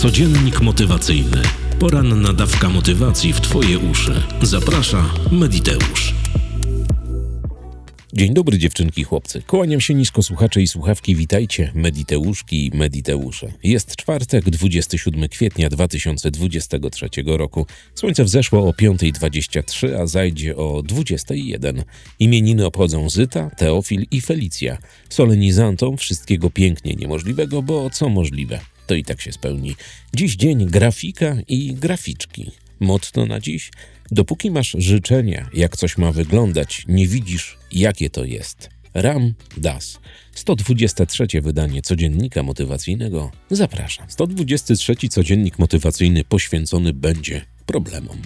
Codziennik motywacyjny. Poranna dawka motywacji w Twoje uszy. Zaprasza Mediteusz. Dzień dobry dziewczynki chłopcy. Kłaniam się nisko słuchacze i słuchawki. Witajcie, Mediteuszki i Mediteusze. Jest czwartek, 27 kwietnia 2023 roku. Słońce wzeszło o 5.23, a zajdzie o 21. Imieniny obchodzą Zyta, Teofil i Felicja. Solenizantom wszystkiego pięknie niemożliwego, bo co możliwe, to i tak się spełni. Dziś dzień grafika i graficzki. Motto na dziś? Dopóki masz życzenia, jak coś ma wyglądać, nie widzisz, jakie to jest. Ram Das. 123 wydanie codziennika motywacyjnego. Zapraszam. 123 codziennik motywacyjny poświęcony będzie problemom.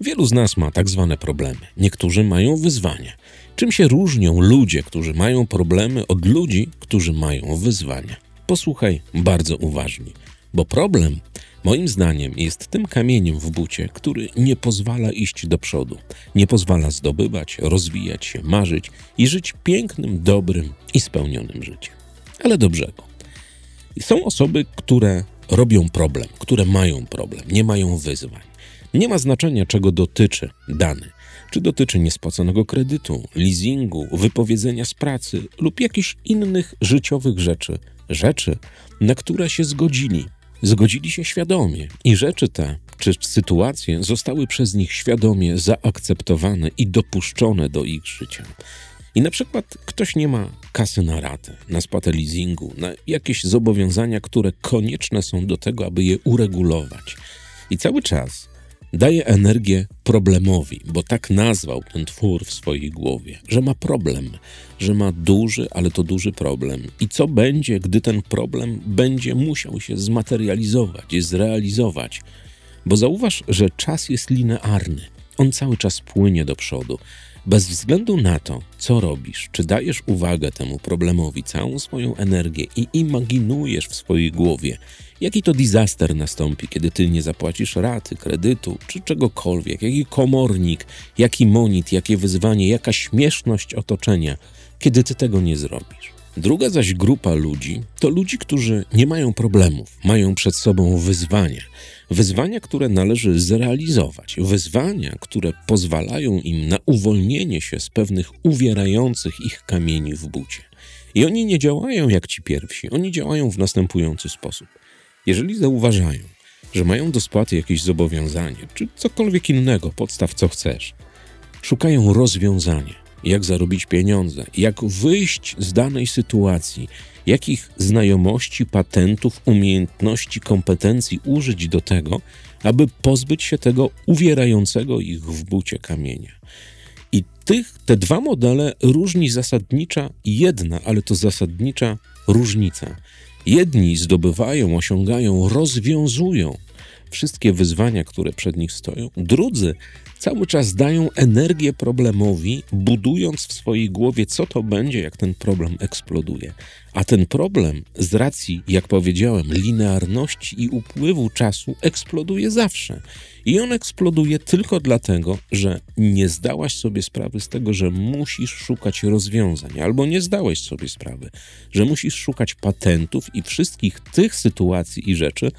Wielu z nas ma tak zwane problemy. Niektórzy mają wyzwania. Czym się różnią ludzie, którzy mają problemy, od ludzi, którzy mają wyzwania? Posłuchaj bardzo uważnie, bo problem Moim zdaniem jest tym kamieniem w bucie, który nie pozwala iść do przodu, nie pozwala zdobywać, rozwijać się, marzyć i żyć pięknym, dobrym i spełnionym życiem. Ale do brzegu. Są osoby, które robią problem, które mają problem, nie mają wyzwań. Nie ma znaczenia, czego dotyczy dany. Czy dotyczy niespłaconego kredytu, leasingu, wypowiedzenia z pracy lub jakichś innych życiowych rzeczy, rzeczy, na które się zgodzili, zgodzili się świadomie i rzeczy te czy sytuacje zostały przez nich świadomie zaakceptowane i dopuszczone do ich życia. I na przykład ktoś nie ma kasy na ratę, na spłatę leasingu, na jakieś zobowiązania, które konieczne są do tego, aby je uregulować. I cały czas daje energię problemowi, bo tak nazwał ten twór w swojej głowie, że ma problem, że ma duży, ale to duży problem. I co będzie, gdy ten problem będzie musiał się zmaterializować, zrealizować? Bo zauważ, że czas jest linearny. On cały czas płynie do przodu. Bez względu na to, co robisz, czy dajesz uwagę temu problemowi, całą swoją energię i imaginujesz w swojej głowie, jaki to disaster nastąpi, kiedy ty nie zapłacisz raty, kredytu czy czegokolwiek, jaki komornik, jaki monit, jakie wyzwanie, jaka śmieszność otoczenia, kiedy ty tego nie zrobisz. Druga zaś grupa ludzi to ludzi, którzy nie mają problemów, mają przed sobą wyzwania. Wyzwania, które należy zrealizować, wyzwania, które pozwalają im na uwolnienie się z pewnych uwierających ich kamieni w bucie. I oni nie działają jak ci pierwsi, oni działają w następujący sposób. Jeżeli zauważają, że mają do spłaty jakieś zobowiązanie, czy cokolwiek innego, podstaw co chcesz, szukają rozwiązania jak zarobić pieniądze, jak wyjść z danej sytuacji, jakich znajomości, patentów, umiejętności, kompetencji użyć do tego, aby pozbyć się tego uwierającego ich w bucie kamienia. I tych, te dwa modele różni zasadnicza jedna, ale to zasadnicza różnica. Jedni zdobywają, osiągają, rozwiązują wszystkie wyzwania, które przed nich stoją, drudzy cały czas dają energię problemowi, budując w swojej głowie, co to będzie, jak ten problem eksploduje. A ten problem, z racji, jak powiedziałem, linearności i upływu czasu, eksploduje zawsze. I on eksploduje tylko dlatego, że nie zdałaś sobie sprawy z tego, że musisz szukać rozwiązań, albo nie zdałeś sobie sprawy, że musisz szukać patentów i wszystkich tych sytuacji i rzeczy,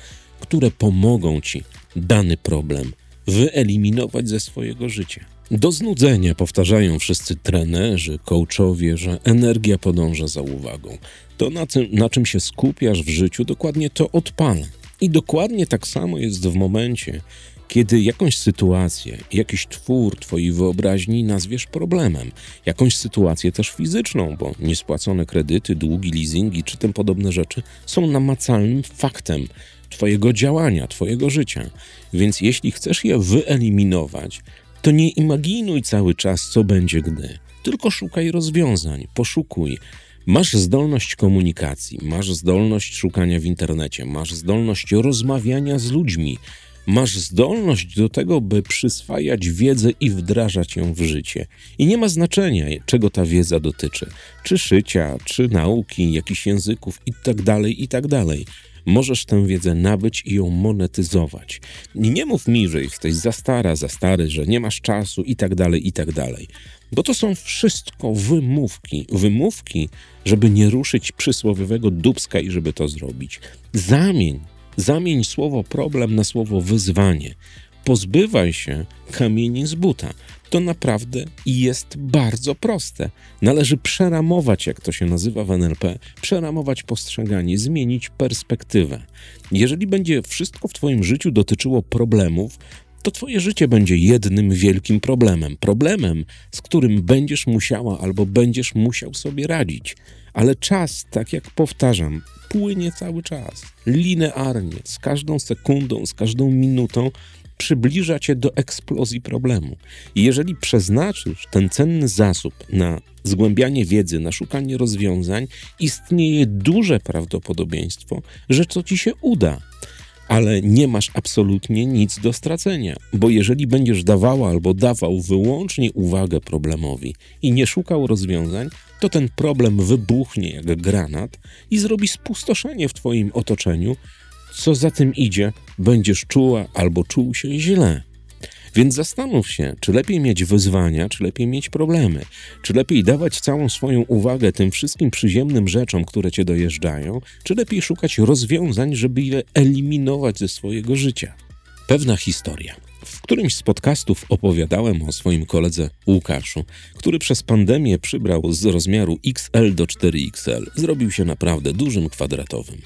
które pomogą ci dany problem wyeliminować ze swojego życia. Do znudzenia powtarzają wszyscy trenerzy, coachowie, że energia podąża za uwagą. To, na, tym, na czym się skupiasz w życiu, dokładnie to odpala. I dokładnie tak samo jest w momencie, kiedy jakąś sytuację, jakiś twór Twojej wyobraźni nazwiesz problemem, jakąś sytuację też fizyczną, bo niespłacone kredyty, długi, leasingi czy tym podobne rzeczy są namacalnym faktem Twojego działania, Twojego życia. Więc jeśli chcesz je wyeliminować, to nie imaginuj cały czas, co będzie gdy. Tylko szukaj rozwiązań, poszukuj. Masz zdolność komunikacji, masz zdolność szukania w internecie, masz zdolność rozmawiania z ludźmi, masz zdolność do tego, by przyswajać wiedzę i wdrażać ją w życie. I nie ma znaczenia, czego ta wiedza dotyczy: czy szycia, czy nauki, jakichś języków itd., tak itd. Tak możesz tę wiedzę nabyć i ją monetyzować. I nie mów mi, że jesteś za stara, za stary, że nie masz czasu i tak dalej, i dalej. Bo to są wszystko wymówki. Wymówki, żeby nie ruszyć przysłowiowego dubska i żeby to zrobić. Zamień Zamień słowo problem na słowo wyzwanie. Pozbywaj się kamieni z buta. To naprawdę jest bardzo proste. Należy przeramować, jak to się nazywa w NLP, przeramować postrzeganie, zmienić perspektywę. Jeżeli będzie wszystko w Twoim życiu dotyczyło problemów, to Twoje życie będzie jednym wielkim problemem. Problemem, z którym będziesz musiała albo będziesz musiał sobie radzić. Ale czas, tak jak powtarzam, płynie cały czas, linearnie, z każdą sekundą, z każdą minutą przybliża cię do eksplozji problemu. I jeżeli przeznaczysz ten cenny zasób na zgłębianie wiedzy, na szukanie rozwiązań, istnieje duże prawdopodobieństwo, że co ci się uda ale nie masz absolutnie nic do stracenia, bo jeżeli będziesz dawała albo dawał wyłącznie uwagę problemowi i nie szukał rozwiązań, to ten problem wybuchnie jak granat i zrobi spustoszenie w Twoim otoczeniu. Co za tym idzie, będziesz czuła albo czuł się źle. Więc zastanów się, czy lepiej mieć wyzwania, czy lepiej mieć problemy, czy lepiej dawać całą swoją uwagę tym wszystkim przyziemnym rzeczom, które cię dojeżdżają, czy lepiej szukać rozwiązań, żeby je eliminować ze swojego życia. Pewna historia. W którymś z podcastów opowiadałem o swoim koledze Łukaszu, który przez pandemię przybrał z rozmiaru XL do 4XL. Zrobił się naprawdę dużym kwadratowym.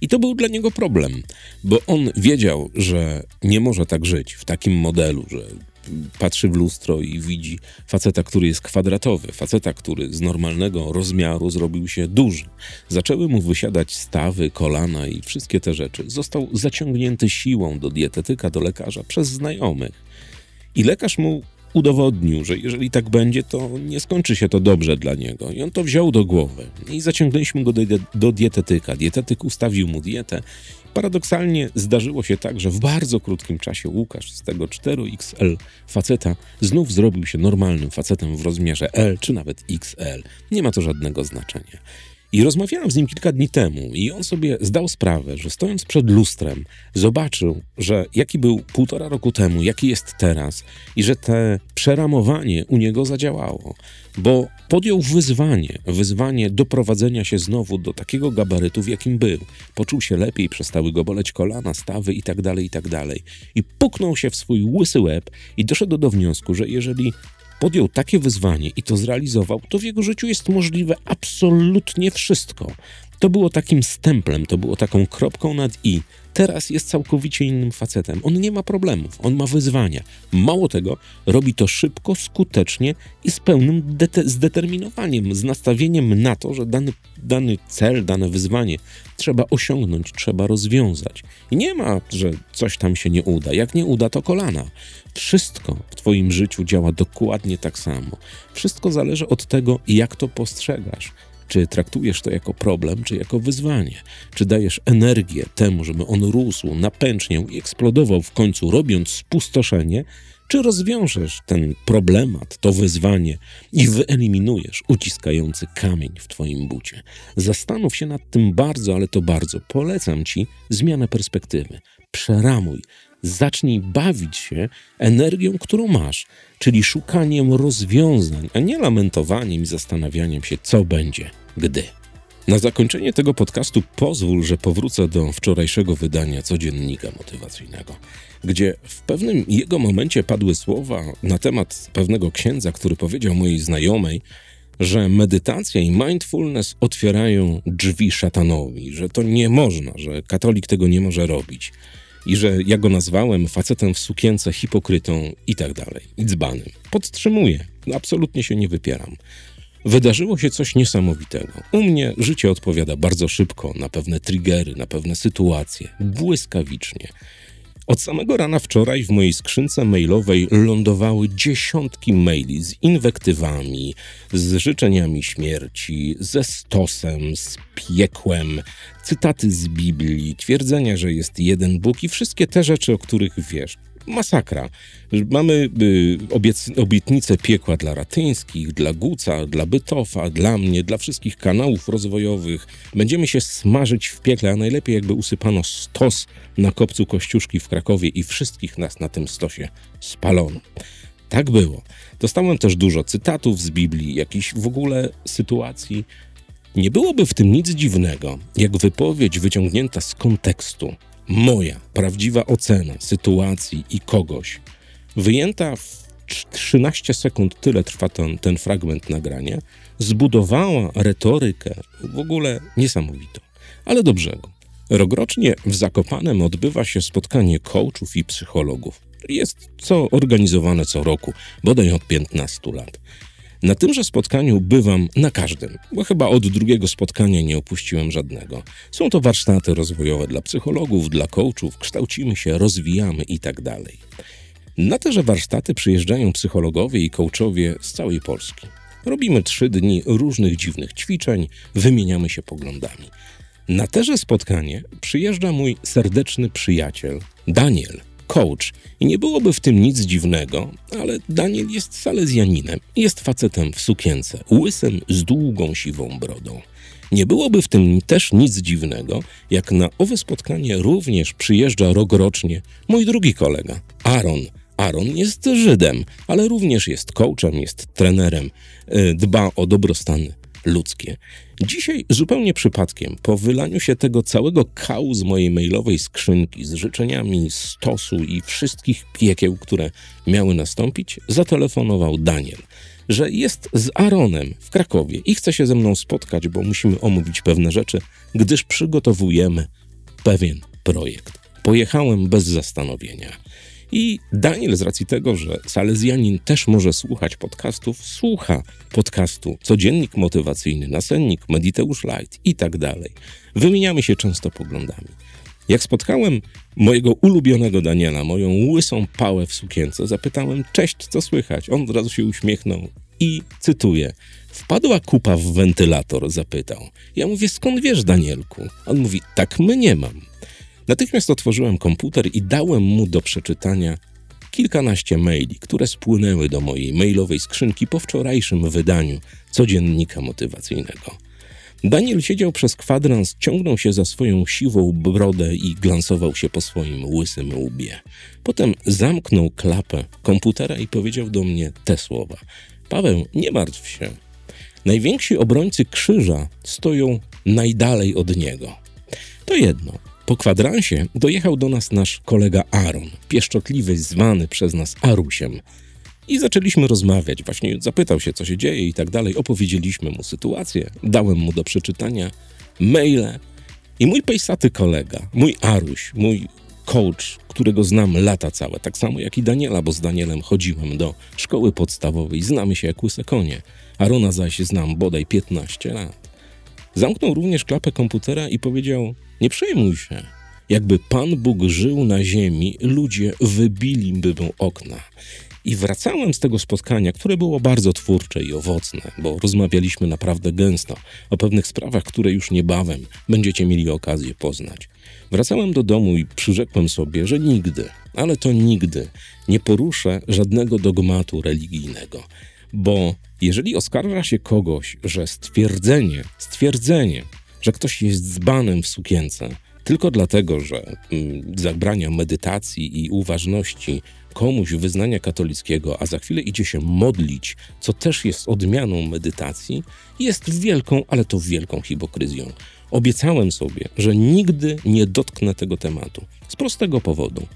I to był dla niego problem, bo on wiedział, że nie może tak żyć w takim modelu, że patrzy w lustro i widzi faceta, który jest kwadratowy, faceta, który z normalnego rozmiaru zrobił się duży. Zaczęły mu wysiadać stawy, kolana i wszystkie te rzeczy. Został zaciągnięty siłą do dietetyka, do lekarza przez znajomych. I lekarz mu udowodnił, że jeżeli tak będzie, to nie skończy się to dobrze dla niego. I on to wziął do głowy. I zaciągnęliśmy go do, do dietetyka. Dietetyk ustawił mu dietę. Paradoksalnie zdarzyło się tak, że w bardzo krótkim czasie Łukasz z tego 4XL faceta znów zrobił się normalnym facetem w rozmiarze L czy nawet XL. Nie ma to żadnego znaczenia. I rozmawiałem z nim kilka dni temu i on sobie zdał sprawę, że stojąc przed lustrem, zobaczył, że jaki był półtora roku temu, jaki jest teraz i że te przeramowanie u niego zadziałało, bo podjął wyzwanie, wyzwanie doprowadzenia się znowu do takiego gabarytu, w jakim był. Poczuł się lepiej, przestały go boleć kolana, stawy i tak dalej, i tak. I puknął się w swój łysy łeb i doszedł do wniosku, że jeżeli podjął takie wyzwanie i to zrealizował, to w jego życiu jest możliwe absolutnie wszystko. To było takim stemplem, to było taką kropką nad i. Teraz jest całkowicie innym facetem. On nie ma problemów, on ma wyzwania. Mało tego, robi to szybko, skutecznie i z pełnym zdeterminowaniem, z nastawieniem na to, że dany, dany cel, dane wyzwanie trzeba osiągnąć, trzeba rozwiązać. I nie ma, że coś tam się nie uda. Jak nie uda, to kolana. Wszystko w Twoim życiu działa dokładnie tak samo. Wszystko zależy od tego, jak to postrzegasz. Czy traktujesz to jako problem, czy jako wyzwanie? Czy dajesz energię temu, żeby on rósł, napęczniał i eksplodował w końcu, robiąc spustoszenie? Czy rozwiążesz ten problemat, to wyzwanie i wyeliminujesz uciskający kamień w Twoim bucie? Zastanów się nad tym bardzo, ale to bardzo. Polecam Ci zmianę perspektywy. Przeramuj zacznij bawić się energią, którą masz, czyli szukaniem rozwiązań, a nie lamentowaniem i zastanawianiem się, co będzie, gdy. Na zakończenie tego podcastu pozwól, że powrócę do wczorajszego wydania codziennika motywacyjnego, gdzie w pewnym jego momencie padły słowa na temat pewnego księdza, który powiedział mojej znajomej, że medytacja i mindfulness otwierają drzwi szatanowi, że to nie można, że katolik tego nie może robić i że ja go nazwałem facetem w sukience, hipokrytą i tak dalej, i dzbanem. Podtrzymuję, absolutnie się nie wypieram. Wydarzyło się coś niesamowitego. U mnie życie odpowiada bardzo szybko na pewne triggery, na pewne sytuacje, błyskawicznie. Od samego rana wczoraj w mojej skrzynce mailowej lądowały dziesiątki maili z inwektywami, z życzeniami śmierci, ze stosem, z piekłem, cytaty z Biblii, twierdzenia, że jest jeden Bóg i wszystkie te rzeczy, o których wiesz masakra. Mamy y, piekła dla Ratyńskich, dla Guca, dla Bytofa, dla mnie, dla wszystkich kanałów rozwojowych. Będziemy się smażyć w piekle, a najlepiej jakby usypano stos na kopcu Kościuszki w Krakowie i wszystkich nas na tym stosie spalono. Tak było. Dostałem też dużo cytatów z Biblii, jakichś w ogóle sytuacji. Nie byłoby w tym nic dziwnego, jak wypowiedź wyciągnięta z kontekstu moja prawdziwa ocena sytuacji i kogoś, wyjęta w 13 sekund, tyle trwa ten, ten fragment nagrania, zbudowała retorykę w ogóle niesamowitą, ale do brzegu. Rokrocznie w Zakopanem odbywa się spotkanie coachów i psychologów. Jest co organizowane co roku, bodaj od 15 lat. Na tymże spotkaniu bywam na każdym, bo chyba od drugiego spotkania nie opuściłem żadnego. Są to warsztaty rozwojowe dla psychologów, dla coachów, kształcimy się, rozwijamy i tak. Na teże warsztaty przyjeżdżają psychologowie i coachowie z całej Polski. Robimy trzy dni różnych dziwnych ćwiczeń, wymieniamy się poglądami. Na teże spotkanie przyjeżdża mój serdeczny przyjaciel, Daniel, coach. I nie byłoby w tym nic dziwnego, ale Daniel jest salezjaninem, jest facetem w sukience, łysym z długą siwą brodą. Nie byłoby w tym też nic dziwnego, jak na owe spotkanie również przyjeżdża rokrocznie mój drugi kolega, Aaron. Aaron jest Żydem, ale również jest coachem, jest trenerem, y, dba o dobrostan ludzkie. Dzisiaj zupełnie przypadkiem, po wylaniu się tego całego kału z mojej mailowej skrzynki z życzeniami stosu i wszystkich piekieł, które miały nastąpić, zatelefonował Daniel, że jest z Aaronem w Krakowie i chce się ze mną spotkać, bo musimy omówić pewne rzeczy, gdyż przygotowujemy pewien projekt. Pojechałem bez zastanowienia. I Daniel, z racji tego, że Salezjanin też może słuchać podcastów, słucha podcastu Codziennik Motywacyjny, Nasennik, Mediteusz Light i tak dalej. Wymieniamy się często poglądami. Jak spotkałem mojego ulubionego Daniela, moją łysą pałę w sukience, zapytałem, cześć, co słychać? On od razu się uśmiechnął i cytuję, wpadła kupa w wentylator, zapytał. Ja mówię, skąd wiesz, Danielku? On mówi, tak my nie mam. Natychmiast otworzyłem komputer i dałem mu do przeczytania kilkanaście maili, które spłynęły do mojej mailowej skrzynki po wczorajszym wydaniu codziennika motywacyjnego. Daniel siedział przez kwadrans, ciągnął się za swoją siwą brodę i glansował się po swoim łysym łbie. Potem zamknął klapę komputera i powiedział do mnie te słowa: Paweł, nie martw się. Najwięksi obrońcy krzyża stoją najdalej od niego. To jedno. Po kwadransie dojechał do nas nasz kolega Aaron, pieszczotliwy, zwany przez nas Arusiem. I zaczęliśmy rozmawiać. Właśnie zapytał się, co się dzieje i tak dalej. Opowiedzieliśmy mu sytuację. Dałem mu do przeczytania maile. I mój pejsaty kolega, mój Aruś, mój coach, którego znam lata całe, tak samo jak i Daniela, bo z Danielem chodziłem do szkoły podstawowej. Znamy się jak łyse konie. Arona zaś znam bodaj 15 lat. Zamknął również klapę komputera i powiedział: Nie przejmuj się. Jakby Pan Bóg żył na ziemi, ludzie wybiliby mu okna. I wracałem z tego spotkania, które było bardzo twórcze i owocne, bo rozmawialiśmy naprawdę gęsto o pewnych sprawach, które już niebawem będziecie mieli okazję poznać. Wracałem do domu i przyrzekłem sobie, że nigdy, ale to nigdy nie poruszę żadnego dogmatu religijnego, bo jeżeli oskarża się kogoś, że stwierdzenie, stwierdzenie, że ktoś jest zbanem w sukience, tylko dlatego, że mm, zabrania medytacji i uważności komuś wyznania katolickiego, a za chwilę idzie się modlić, co też jest odmianą medytacji, jest wielką, ale to wielką hipokryzją. Obiecałem sobie, że nigdy nie dotknę tego tematu. Z prostego powodu.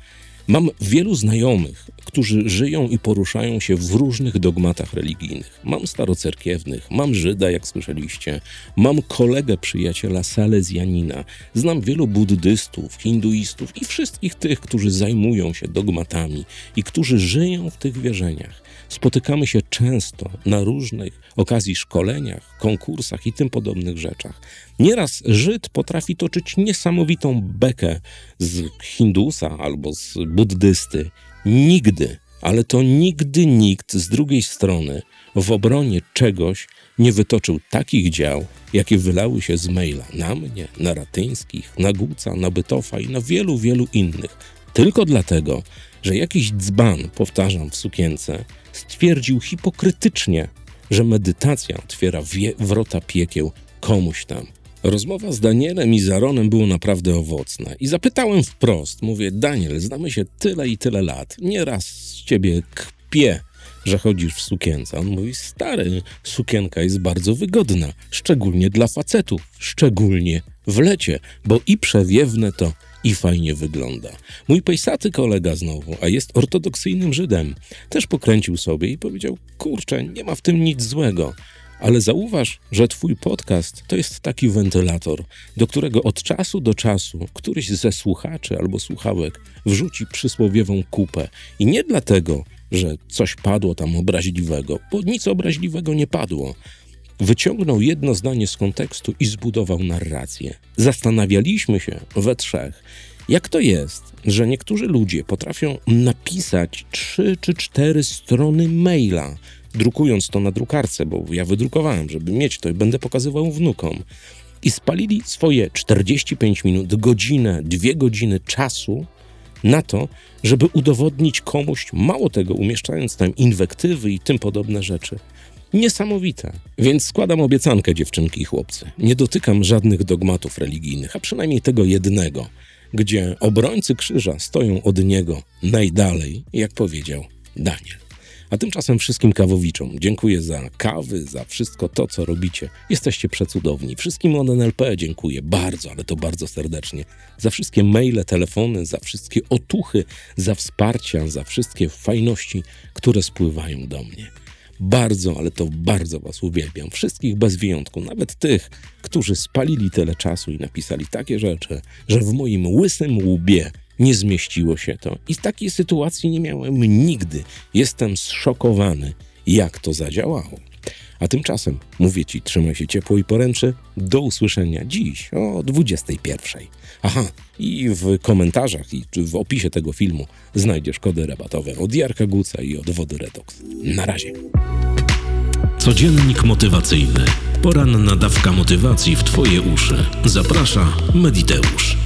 Mam wielu znajomych, którzy żyją i poruszają się w różnych dogmatach religijnych. Mam starocerkiewnych, mam Żyda, jak słyszeliście, mam kolegę przyjaciela Salezjanina, znam wielu buddystów, hinduistów i wszystkich tych, którzy zajmują się dogmatami i którzy żyją w tych wierzeniach. Spotykamy się często na różnych okazji szkoleniach, konkursach i tym podobnych rzeczach. Nieraz Żyd potrafi toczyć niesamowitą bekę z Hindusa albo z buddysty. Nigdy, ale to nigdy nikt z drugiej strony w obronie czegoś nie wytoczył takich dział, jakie wylały się z maila na mnie, na Ratyńskich, na Guca, na Bytofa i na wielu, wielu innych. Tylko dlatego, że jakiś dzban, powtarzam w sukience, stwierdził hipokrytycznie, że medytacja otwiera wie, wrota piekieł komuś tam. Rozmowa z Danielem i Zaronem była naprawdę owocna i zapytałem wprost, mówię, Daniel, znamy się tyle i tyle lat, nieraz z ciebie kpię, że chodzisz w sukience. On mówi, stary, sukienka jest bardzo wygodna, szczególnie dla facetów, szczególnie w lecie, bo i przewiewne to, i fajnie wygląda. Mój pejsaty kolega znowu, a jest ortodoksyjnym Żydem, też pokręcił sobie i powiedział: Kurczę, nie ma w tym nic złego. Ale zauważ, że Twój podcast to jest taki wentylator, do którego od czasu do czasu któryś ze słuchaczy albo słuchałek wrzuci przysłowiową kupę. I nie dlatego, że coś padło tam obraźliwego, bo nic obraźliwego nie padło. Wyciągnął jedno zdanie z kontekstu i zbudował narrację. Zastanawialiśmy się we trzech, jak to jest, że niektórzy ludzie potrafią napisać trzy czy cztery strony maila, drukując to na drukarce, bo ja wydrukowałem, żeby mieć to i będę pokazywał wnukom. I spalili swoje 45 minut, godzinę, dwie godziny czasu na to, żeby udowodnić komuś, mało tego, umieszczając tam inwektywy i tym podobne rzeczy. Niesamowite. Więc składam obiecankę, dziewczynki i chłopcy. Nie dotykam żadnych dogmatów religijnych, a przynajmniej tego jednego, gdzie obrońcy krzyża stoją od niego najdalej, jak powiedział Daniel. A tymczasem wszystkim kawowiczom dziękuję za kawy, za wszystko to, co robicie. Jesteście przecudowni. Wszystkim od NLP dziękuję bardzo, ale to bardzo serdecznie. Za wszystkie maile, telefony, za wszystkie otuchy, za wsparcia, za wszystkie fajności, które spływają do mnie. Bardzo, ale to bardzo Was uwielbiam. Wszystkich bez wyjątku, nawet tych, którzy spalili tyle czasu i napisali takie rzeczy, że w moim łysym łbie nie zmieściło się to. I takiej sytuacji nie miałem nigdy. Jestem zszokowany, jak to zadziałało. A tymczasem mówię Ci, trzymaj się ciepło i poręczy. Do usłyszenia dziś o 21. Aha, i w komentarzach i w opisie tego filmu znajdziesz kody rabatowe od Jarka Guca i od Wody Retox. Na razie. Codziennik motywacyjny. Poranna dawka motywacji w Twoje uszy. Zaprasza Mediteusz.